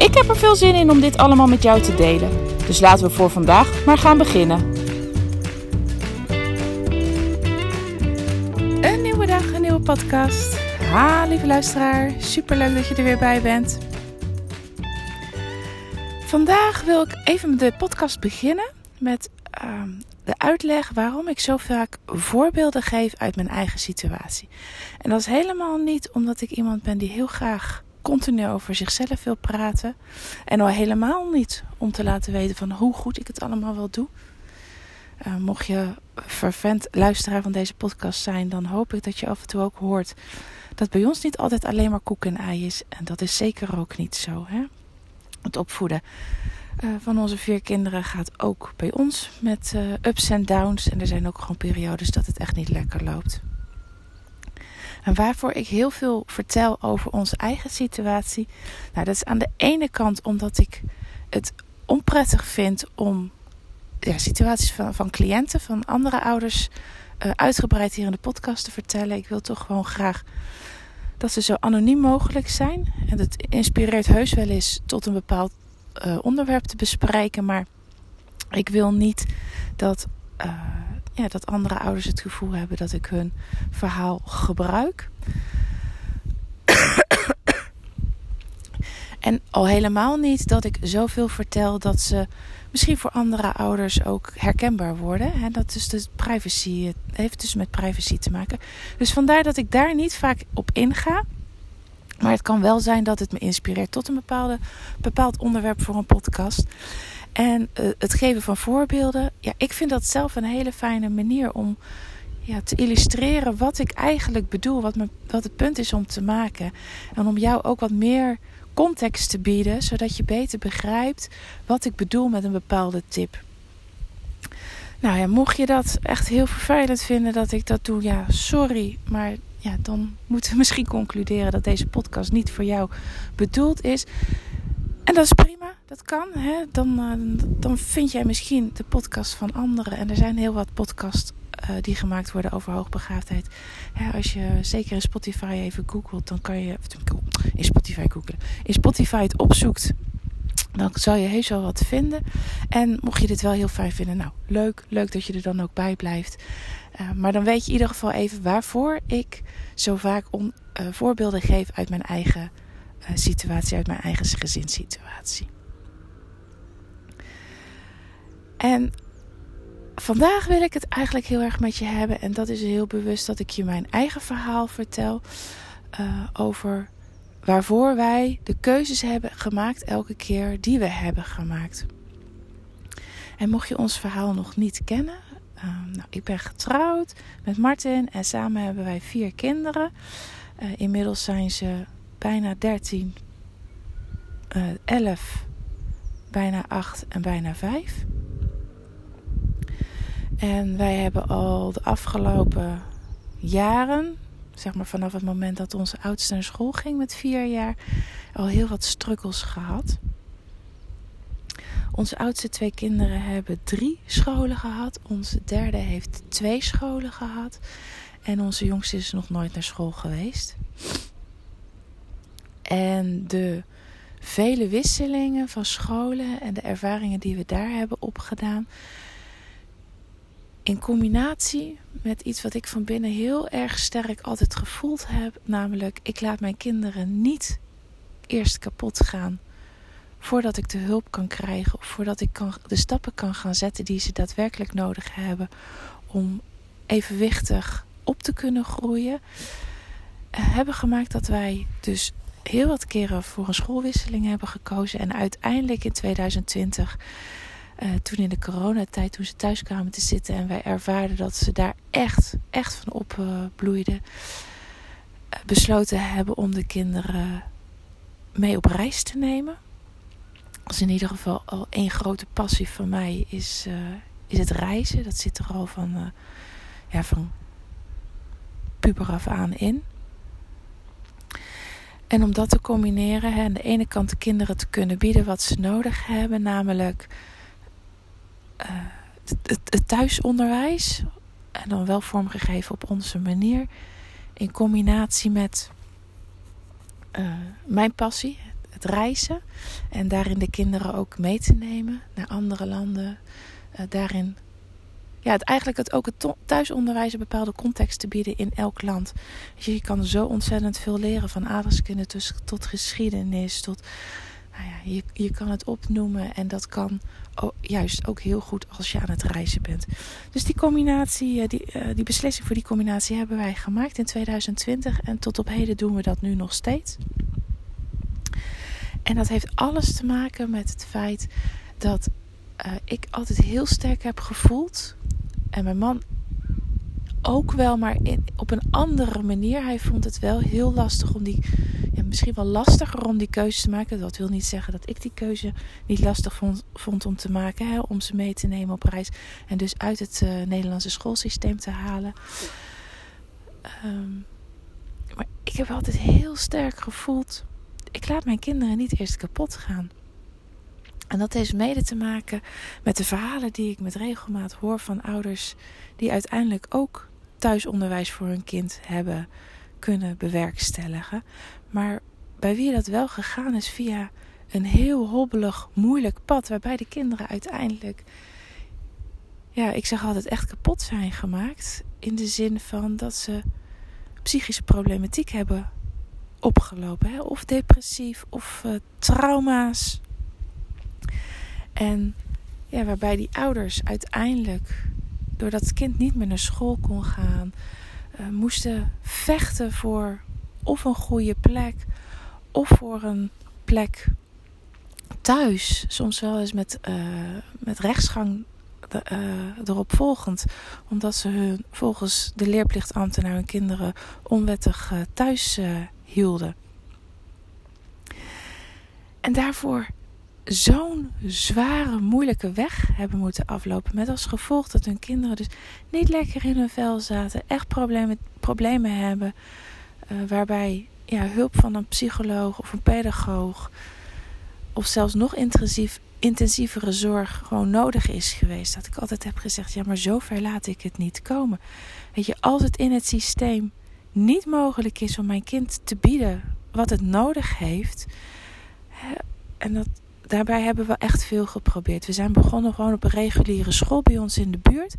Ik heb er veel zin in om dit allemaal met jou te delen. Dus laten we voor vandaag maar gaan beginnen. Een nieuwe dag, een nieuwe podcast. Ha, lieve luisteraar. Super leuk dat je er weer bij bent. Vandaag wil ik even de podcast beginnen met ehm, de uitleg waarom ik zo vaak voorbeelden geef uit mijn eigen situatie. En dat is helemaal niet omdat ik iemand ben die heel graag continu over zichzelf wil praten. En al helemaal niet om te laten weten van hoe goed ik het allemaal wel doe. Uh, mocht je vervent luisteraar van deze podcast zijn, dan hoop ik dat je af en toe ook hoort dat bij ons niet altijd alleen maar koek en ei is. En dat is zeker ook niet zo. Hè? Het opvoeden uh, van onze vier kinderen gaat ook bij ons met uh, ups en downs. En er zijn ook gewoon periodes dat het echt niet lekker loopt. En waarvoor ik heel veel vertel over onze eigen situatie. Nou, dat is aan de ene kant omdat ik het onprettig vind om ja, situaties van, van cliënten, van andere ouders, uh, uitgebreid hier in de podcast te vertellen. Ik wil toch gewoon graag dat ze zo anoniem mogelijk zijn. En het inspireert heus wel eens tot een bepaald uh, onderwerp te bespreken. Maar ik wil niet dat. Uh, dat andere ouders het gevoel hebben dat ik hun verhaal gebruik. en al helemaal niet dat ik zoveel vertel dat ze misschien voor andere ouders ook herkenbaar worden. En dat is dus privacy, heeft dus met privacy te maken. Dus vandaar dat ik daar niet vaak op inga. Maar het kan wel zijn dat het me inspireert tot een bepaalde, bepaald onderwerp voor een podcast. En uh, het geven van voorbeelden, ja, ik vind dat zelf een hele fijne manier om ja, te illustreren wat ik eigenlijk bedoel, wat, wat het punt is om te maken. En om jou ook wat meer context te bieden, zodat je beter begrijpt wat ik bedoel met een bepaalde tip. Nou ja, mocht je dat echt heel vervelend vinden dat ik dat doe, ja, sorry. Maar ja, dan moeten we misschien concluderen dat deze podcast niet voor jou bedoeld is. En dat is prima, dat kan. Hè? Dan, uh, dan vind jij misschien de podcast van anderen. En er zijn heel wat podcasts uh, die gemaakt worden over hoogbegaafdheid. Hè, als je zeker in Spotify even googelt, dan kan je. In Spotify googelen. In Spotify het opzoekt. Dan zal je heus wel wat vinden. En mocht je dit wel heel fijn vinden, nou leuk, leuk dat je er dan ook bij blijft. Uh, maar dan weet je in ieder geval even waarvoor ik zo vaak voorbeelden geef uit mijn eigen situatie, uit mijn eigen gezinssituatie. En vandaag wil ik het eigenlijk heel erg met je hebben. En dat is heel bewust dat ik je mijn eigen verhaal vertel uh, over waarvoor wij de keuzes hebben gemaakt elke keer die we hebben gemaakt. En mocht je ons verhaal nog niet kennen, uh, nou, ik ben getrouwd met Martin en samen hebben wij vier kinderen. Inmiddels zijn ze bijna 13, uh, 11, bijna 8 en bijna 5. En wij hebben al de afgelopen jaren, zeg maar vanaf het moment dat onze oudste naar school ging met vier jaar, al heel wat struggles gehad. Onze oudste twee kinderen hebben drie scholen gehad. Onze derde heeft twee scholen gehad. En onze jongste is nog nooit naar school geweest. En de vele wisselingen van scholen en de ervaringen die we daar hebben opgedaan. In combinatie met iets wat ik van binnen heel erg sterk altijd gevoeld heb. Namelijk, ik laat mijn kinderen niet eerst kapot gaan voordat ik de hulp kan krijgen of voordat ik kan, de stappen kan gaan zetten die ze daadwerkelijk nodig hebben om evenwichtig op te kunnen groeien, hebben gemaakt dat wij dus heel wat keren voor een schoolwisseling hebben gekozen en uiteindelijk in 2020 uh, toen in de coronatijd, toen ze thuis kwamen te zitten en wij ervaarden dat ze daar echt, echt van opbloeiden, uh, besloten hebben om de kinderen mee op reis te nemen. Dat is in ieder geval al één grote passie van mij, is, uh, is het reizen. Dat zit er al van, ja, van puber af aan in. En om dat te combineren, hè, aan de ene kant de kinderen te kunnen bieden wat ze nodig hebben, namelijk uh, het, het, thuisonderwijs, en dan wel vormgegeven op onze manier, in combinatie met uh, mijn passie, het reizen, en daarin de kinderen ook mee te nemen naar andere landen, uh, daarin ja, het, eigenlijk het, ook het thuisonderwijs een bepaalde context te bieden in elk land. Je, kan zo ontzettend veel leren van aardrijkskunde tot geschiedenis, tot nou ja, je, je kan het opnoemen en dat kan juist ook heel goed als je aan het reizen bent. Dus die combinatie, die, die beslissing voor die combinatie hebben wij gemaakt in 2020 en tot op heden doen we dat nu nog steeds. En dat heeft alles te maken met het feit dat uh, ik altijd heel sterk heb gevoeld. En mijn man ook wel, maar in, op een andere manier. Hij vond het wel heel lastig om die. Ja, misschien wel lastiger om die keuze te maken. Dat wil niet zeggen dat ik die keuze niet lastig vond, vond om te maken. Hè, om ze mee te nemen op reis. En dus uit het uh, Nederlandse schoolsysteem te halen. Um, maar ik heb altijd heel sterk gevoeld. Ik laat mijn kinderen niet eerst kapot gaan. En dat heeft mede te maken met de verhalen die ik met regelmaat hoor van ouders die uiteindelijk ook thuisonderwijs voor hun kind hebben kunnen bewerkstelligen. Maar bij wie dat wel gegaan is via een heel hobbelig, moeilijk pad, waarbij de kinderen uiteindelijk, ja, ik zeg altijd echt kapot zijn gemaakt. In de zin van dat ze psychische problematiek hebben opgelopen. Hè? Of depressief, of uh, trauma's, en ja, waarbij die ouders uiteindelijk, doordat het kind niet meer naar school kon gaan, uh, moesten vechten voor of een goede plek of voor een plek thuis. Soms wel eens met, uh, met rechtsgang de, uh, erop volgend. Omdat ze hun volgens de leerplichtambtenaar hun kinderen onwettig thuis hielden. En daarvoor zo'n zware, moeilijke weg hebben moeten aflopen. Met als gevolg dat hun kinderen dus niet lekker in hun vel zaten, echt problemen, problemen hebben. Uh, waarbij ja, hulp van een psycholoog of een pedagoog, of zelfs nog intensief, intensievere zorg gewoon nodig is geweest. Dat ik altijd heb gezegd: ja, maar zover laat ik het niet komen. Weet je, als het in het systeem niet mogelijk is om mijn kind te bieden wat het nodig heeft. En dat, daarbij hebben we echt veel geprobeerd. We zijn begonnen gewoon op een reguliere school bij ons in de buurt.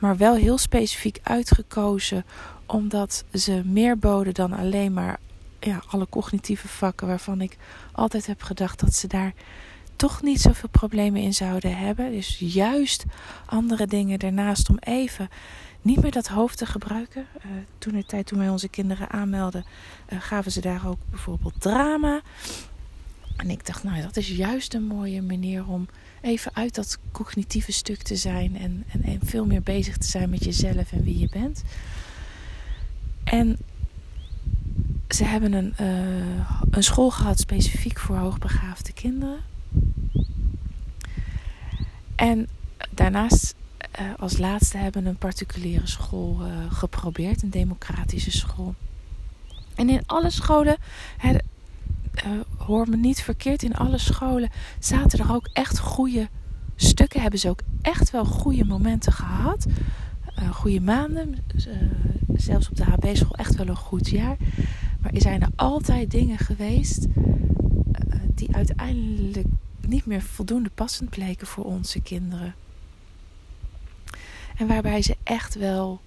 Maar wel heel specifiek uitgekozen omdat ze meer boden dan alleen maar ja, alle cognitieve vakken waarvan ik altijd heb gedacht dat ze daar toch niet zoveel problemen in zouden hebben. Dus juist andere dingen ernaast om even niet meer dat hoofd te gebruiken. Uh, toen de tijd toen wij onze kinderen aanmelden, uh, gaven ze daar ook bijvoorbeeld drama. En ik dacht, nou, dat is juist een mooie manier om even uit dat cognitieve stuk te zijn en, en, en veel meer bezig te zijn met jezelf en wie je bent. En ze hebben een, uh, een school gehad specifiek voor hoogbegaafde kinderen. En daarnaast, uh, als laatste, hebben een particuliere school uh, geprobeerd, een democratische school. En in alle scholen uh, hoor me niet verkeerd, in alle scholen zaten er ook echt goede stukken. Hebben ze ook echt wel goede momenten gehad. Uh, goede maanden. Uh, zelfs op de HB-school echt wel een goed jaar. Maar er zijn er altijd dingen geweest die uiteindelijk niet meer voldoende passend bleken voor onze kinderen. En waarbij ze echt wel,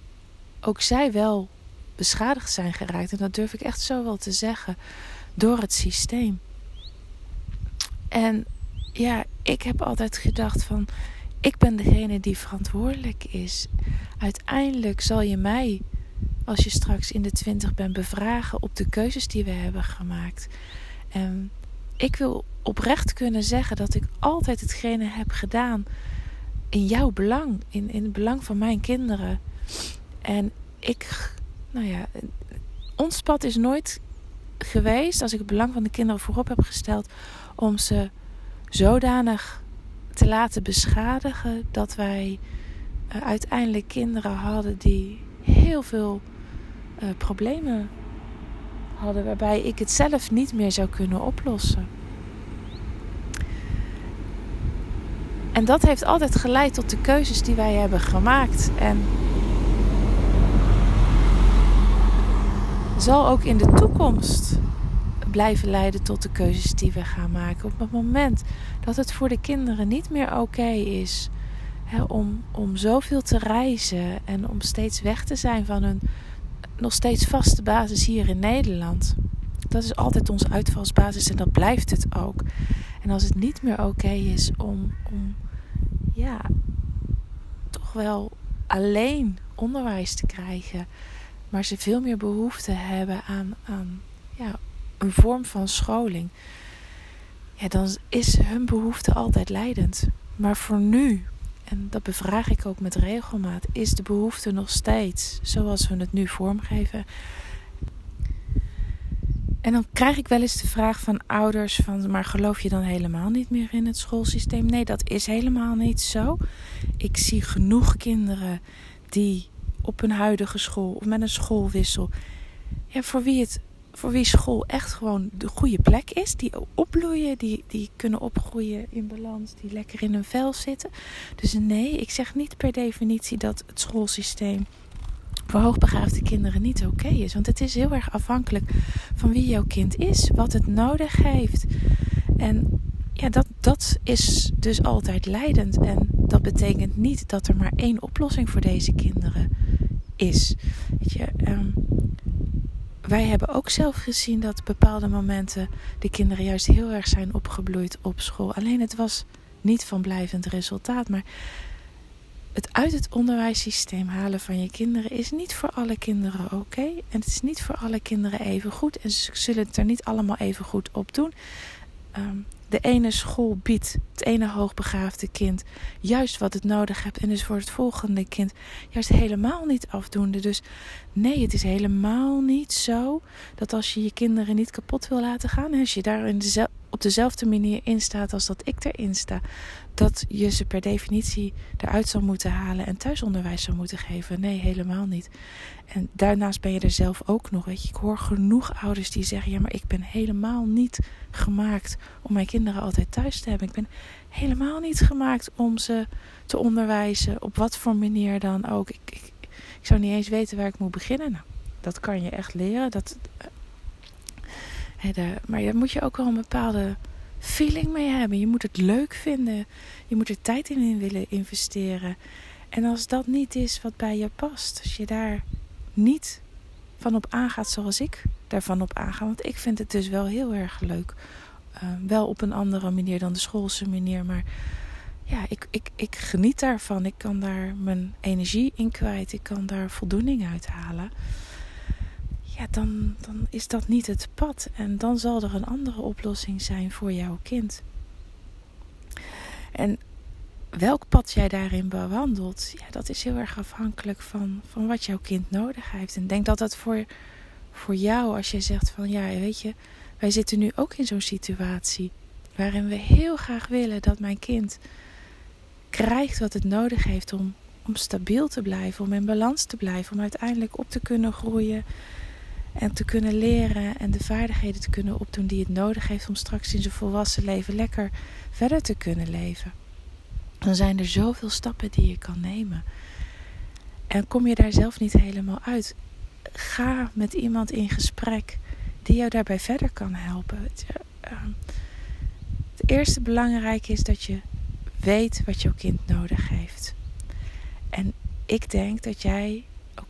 ook zij wel beschadigd zijn geraakt. En dat durf ik echt zo wel te zeggen door het systeem. En ja, ik heb altijd gedacht van ik ben degene die verantwoordelijk is. Uiteindelijk zal je mij, als je straks in de twintig bent, bevragen op de keuzes die we hebben gemaakt. En ik wil oprecht kunnen zeggen dat ik altijd hetgene heb gedaan in jouw belang, in, in het belang van mijn kinderen. En ik, nou ja, ons pad is nooit geweest, als ik het belang van de kinderen voorop heb gesteld, om ze zodanig te laten beschadigen dat wij uh, uiteindelijk kinderen hadden die heel veel uh, problemen hadden, waarbij ik het zelf niet meer zou kunnen oplossen. En dat heeft altijd geleid tot de keuzes die wij hebben gemaakt. En zal ook in de toekomst blijven leiden tot de keuzes die we gaan maken. Op het moment dat het voor de kinderen niet meer oké is hè, om, om zoveel te reizen en om steeds weg te zijn van hun nog steeds vaste basis hier in Nederland. Dat is altijd onze uitvalsbasis en dat blijft het ook. En als het niet meer oké is om, om ja, toch wel alleen onderwijs te krijgen, maar ze veel meer behoefte hebben aan, aan ja, een vorm van scholing, ja, dan is hun behoefte altijd leidend. Maar voor nu, en dat bevraag ik ook met regelmaat, is de behoefte nog steeds zoals we het nu vormgeven. En dan krijg ik wel eens de vraag van ouders van, maar geloof je dan helemaal niet meer in het schoolsysteem? Nee, dat is helemaal niet zo. Ik zie genoeg kinderen die op een huidige school of met een schoolwissel, ja, voor wie het voor wie school echt gewoon de goede plek is. Die opbloeien, die, die kunnen opgroeien in balans, die lekker in hun vel zitten. Dus nee, ik zeg niet per definitie dat het schoolsysteem voor hoogbegaafde kinderen niet oké is. Want het is heel erg afhankelijk van wie jouw kind is, wat het nodig heeft. En ja, dat, dat is dus altijd leidend. En dat betekent niet dat er maar één oplossing voor deze kinderen is. Weet je, um, wij hebben ook zelf gezien dat bepaalde momenten de kinderen juist heel erg zijn opgebloeid op school. Alleen het was niet van blijvend resultaat. Maar het uit het onderwijssysteem halen van je kinderen is niet voor alle kinderen oké. En het is niet voor alle kinderen even goed. En ze zullen het er niet allemaal even goed op doen. Um, de ene school biedt het ene hoogbegaafde kind juist wat het nodig hebt. En dus voor het volgende kind juist helemaal niet afdoende. Dus nee, het is helemaal niet zo dat als je je kinderen niet kapot wil laten gaan. Als je daar op dezelfde manier in staat als dat ik erin sta. Dat je ze per definitie eruit zal moeten halen en thuisonderwijs zou moeten geven. Nee, helemaal niet. En daarnaast ben je er zelf ook nog. Weet je, ik hoor genoeg ouders die zeggen: Ja, maar ik ben helemaal niet gemaakt om mijn kinderen altijd thuis te hebben. Ik ben helemaal niet gemaakt om ze te onderwijzen, op wat voor manier dan ook. Ik, ik, ik zou niet eens weten waar ik moet beginnen. Nou, dat kan je echt leren. Dat, uh, maar moet je ook wel een bepaalde feeling mee hebben. Je moet het leuk vinden. Je moet er tijd in willen investeren. En als dat niet is wat bij je past, als je daar niet van op aangaat zoals ik daarvan op aanga. Want ik vind het dus wel heel erg leuk. Uh, wel op een andere manier dan de schoolse manier. Maar ja, ik, ik, ik geniet daarvan. Ik kan daar mijn energie in kwijt. Ik kan daar voldoening uit halen. Ja, dan, dan is dat niet het pad. En dan zal er een andere oplossing zijn voor jouw kind. En welk pad jij daarin bewandelt, ja, dat is heel erg afhankelijk van, van wat jouw kind nodig heeft. En denk dat dat voor, voor jou, als je zegt van ja, weet je, wij zitten nu ook in zo'n situatie waarin we heel graag willen dat mijn kind krijgt wat het nodig heeft om, om stabiel te blijven, om in balans te blijven, om uiteindelijk op te kunnen groeien en te kunnen leren en de vaardigheden te kunnen opdoen die het nodig heeft om straks in zijn volwassen leven lekker verder te kunnen leven dan zijn er zoveel stappen die je kan nemen. En kom je daar zelf niet helemaal uit, ga met iemand in gesprek die jou daarbij verder kan helpen. Het ehm, eerste belangrijke is dat je weet wat jouw kind nodig heeft. En ik denk dat jij,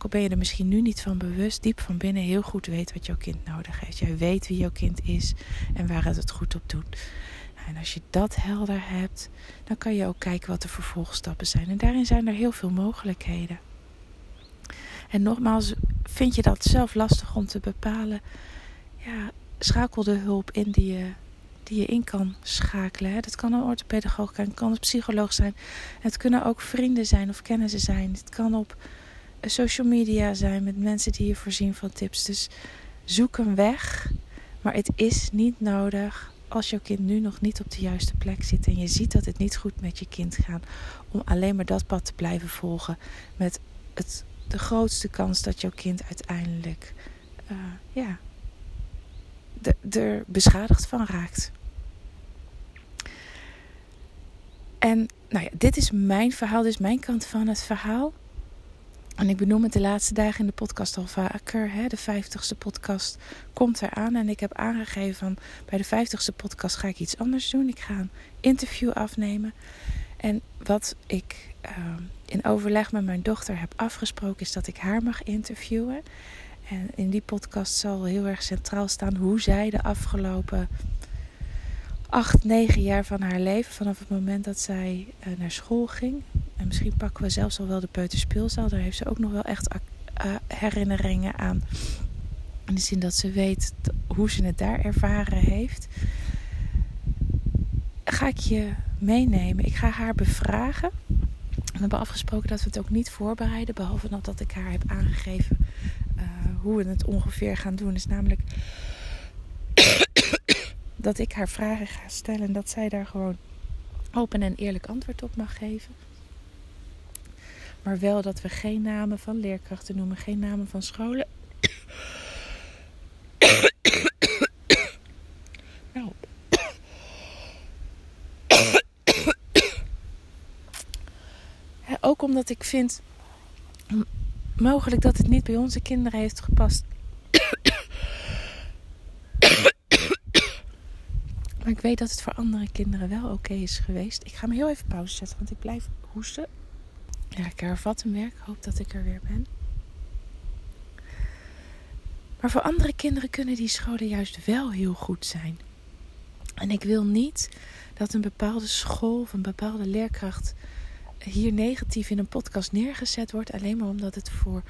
ook ben je er misschien nu niet van bewust, diep van binnen heel goed weet wat jouw kind nodig heeft. Jij weet wie jouw kind is en waar het het goed op doet. En als je dat helder hebt, dan kan je ook kijken wat de vervolgstappen zijn. En daarin zijn er heel veel mogelijkheden. En nogmaals, vind je dat zelf lastig om te bepalen? Ja, schakel de hulp in die je, die je in kan schakelen. Dat kan een orthopedagoog zijn, kan een psycholoog zijn. Het kunnen ook vrienden zijn of kennissen zijn. Het kan op social media zijn met mensen die je voorzien van tips. Dus zoek een weg Maar het is niet nodig als jouw kind nu nog niet op de juiste plek zit en je ziet dat het niet goed met je kind gaat, om alleen maar dat pad te blijven volgen met het, de grootste kans dat jouw kind uiteindelijk uh, ja, er beschadigd van raakt. En nou ja, dit is mijn verhaal, dus mijn kant van het verhaal. En ik benoem het de laatste dagen in de podcast al vaker. Hè? De vijftigste podcast komt eraan. En ik heb aangegeven van bij de vijftigste podcast ga ik iets anders doen. Ik ga een interview afnemen. En wat ik uh, in overleg met mijn dochter heb afgesproken is dat ik haar mag interviewen. En in die podcast zal heel erg centraal staan hoe zij de afgelopen acht, negen jaar van haar leven, vanaf het moment dat zij uh, naar school ging. En misschien pakken we zelfs al wel de peuterspeelzaal. Daar heeft ze ook nog wel echt uh, herinneringen aan. In de zin dat ze weet hoe ze het daar ervaren heeft. Ga ik je meenemen. Ik ga haar bevragen. We hebben afgesproken dat we het ook niet voorbereiden. Behalve dat ik haar heb aangegeven uh, hoe we het ongeveer gaan doen. Is namelijk dat ik haar vragen ga stellen en dat zij daar gewoon open en eerlijk antwoord op mag geven. Maar wel dat we geen namen van leerkrachten noemen, geen namen van scholen. nou. ook omdat ik vind mogelijk dat het niet bij onze kinderen heeft gepast. Maar ik weet dat het voor andere kinderen wel oké is geweest. Ik ga me heel even pauze zetten, want ik blijf hoesten. Ja, ik hervat hem weer. Ik hoop dat ik er weer ben. Maar voor andere kinderen kunnen die scholen juist wel heel goed zijn. En ik wil niet dat een bepaalde school of een bepaalde leerkracht hier negatief in een podcast neergezet wordt, alleen maar omdat het voor,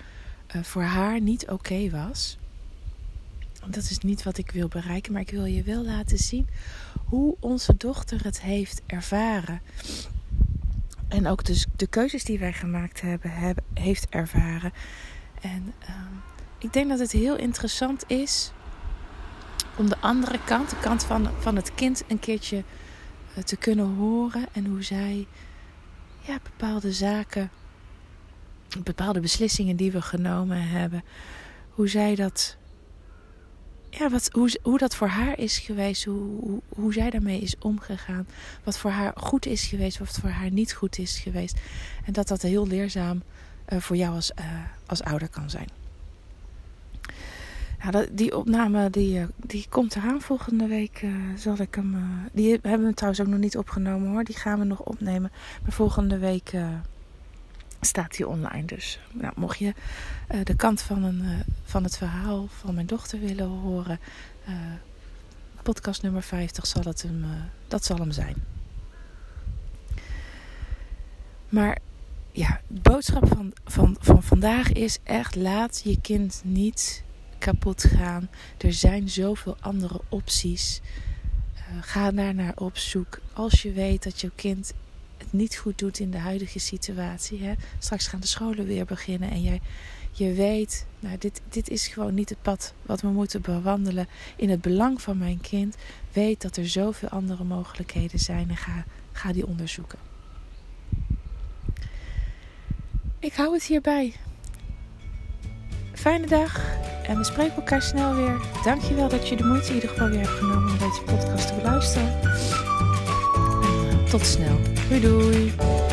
uh, voor haar niet oké was. Dat is niet wat ik wil bereiken, maar ik wil je wel laten zien hoe onze dochter het heeft ervaren. En ook dus de keuzes die wij gemaakt hebben, heeft ervaren. En um, ik denk dat het heel interessant is om de andere kant, de kant van, van het kind, een keertje uh, te kunnen horen. En hoe zij ja, bepaalde zaken, bepaalde beslissingen die we genomen hebben, hoe zij dat ja, wat, hoe, hoe dat voor haar is geweest, hoe, hoe, hoe, zij daarmee is omgegaan. Wat voor haar goed is geweest, wat voor haar niet goed is geweest. En dat dat heel leerzaam uh, voor jou als, uh, als ouder kan zijn. Dat, die opname die, uh, die komt eraan volgende week. zal ik hem, die hebben we trouwens ook nog niet opgenomen hoor. Die gaan we nog opnemen. Maar volgende week staat die online. Dus nou, mocht je uh, de kant van, een, uh, van het verhaal van mijn dochter willen horen, uh, podcast nummer 50 zal het hem, dat zal hem zijn. Maar ja, de boodschap van, van, van vandaag is echt: laat je kind niet kapot gaan. Er zijn zoveel andere opties. ga daar naar op zoek. Als je weet dat je kind het niet goed doet in de huidige situatie. Hè? Straks gaan de scholen weer beginnen en jij, je weet, nou, dit, dit is gewoon niet het pad wat we moeten bewandelen in het belang van mijn kind. Weet dat er zoveel andere mogelijkheden zijn en ga, ga die onderzoeken. Ik hou het hierbij. Fijne dag en we spreken elkaar snel weer. Dankjewel dat je de moeite in ieder geval weer hebt genomen om deze podcast te beluisteren. Tot snel. Doei doei.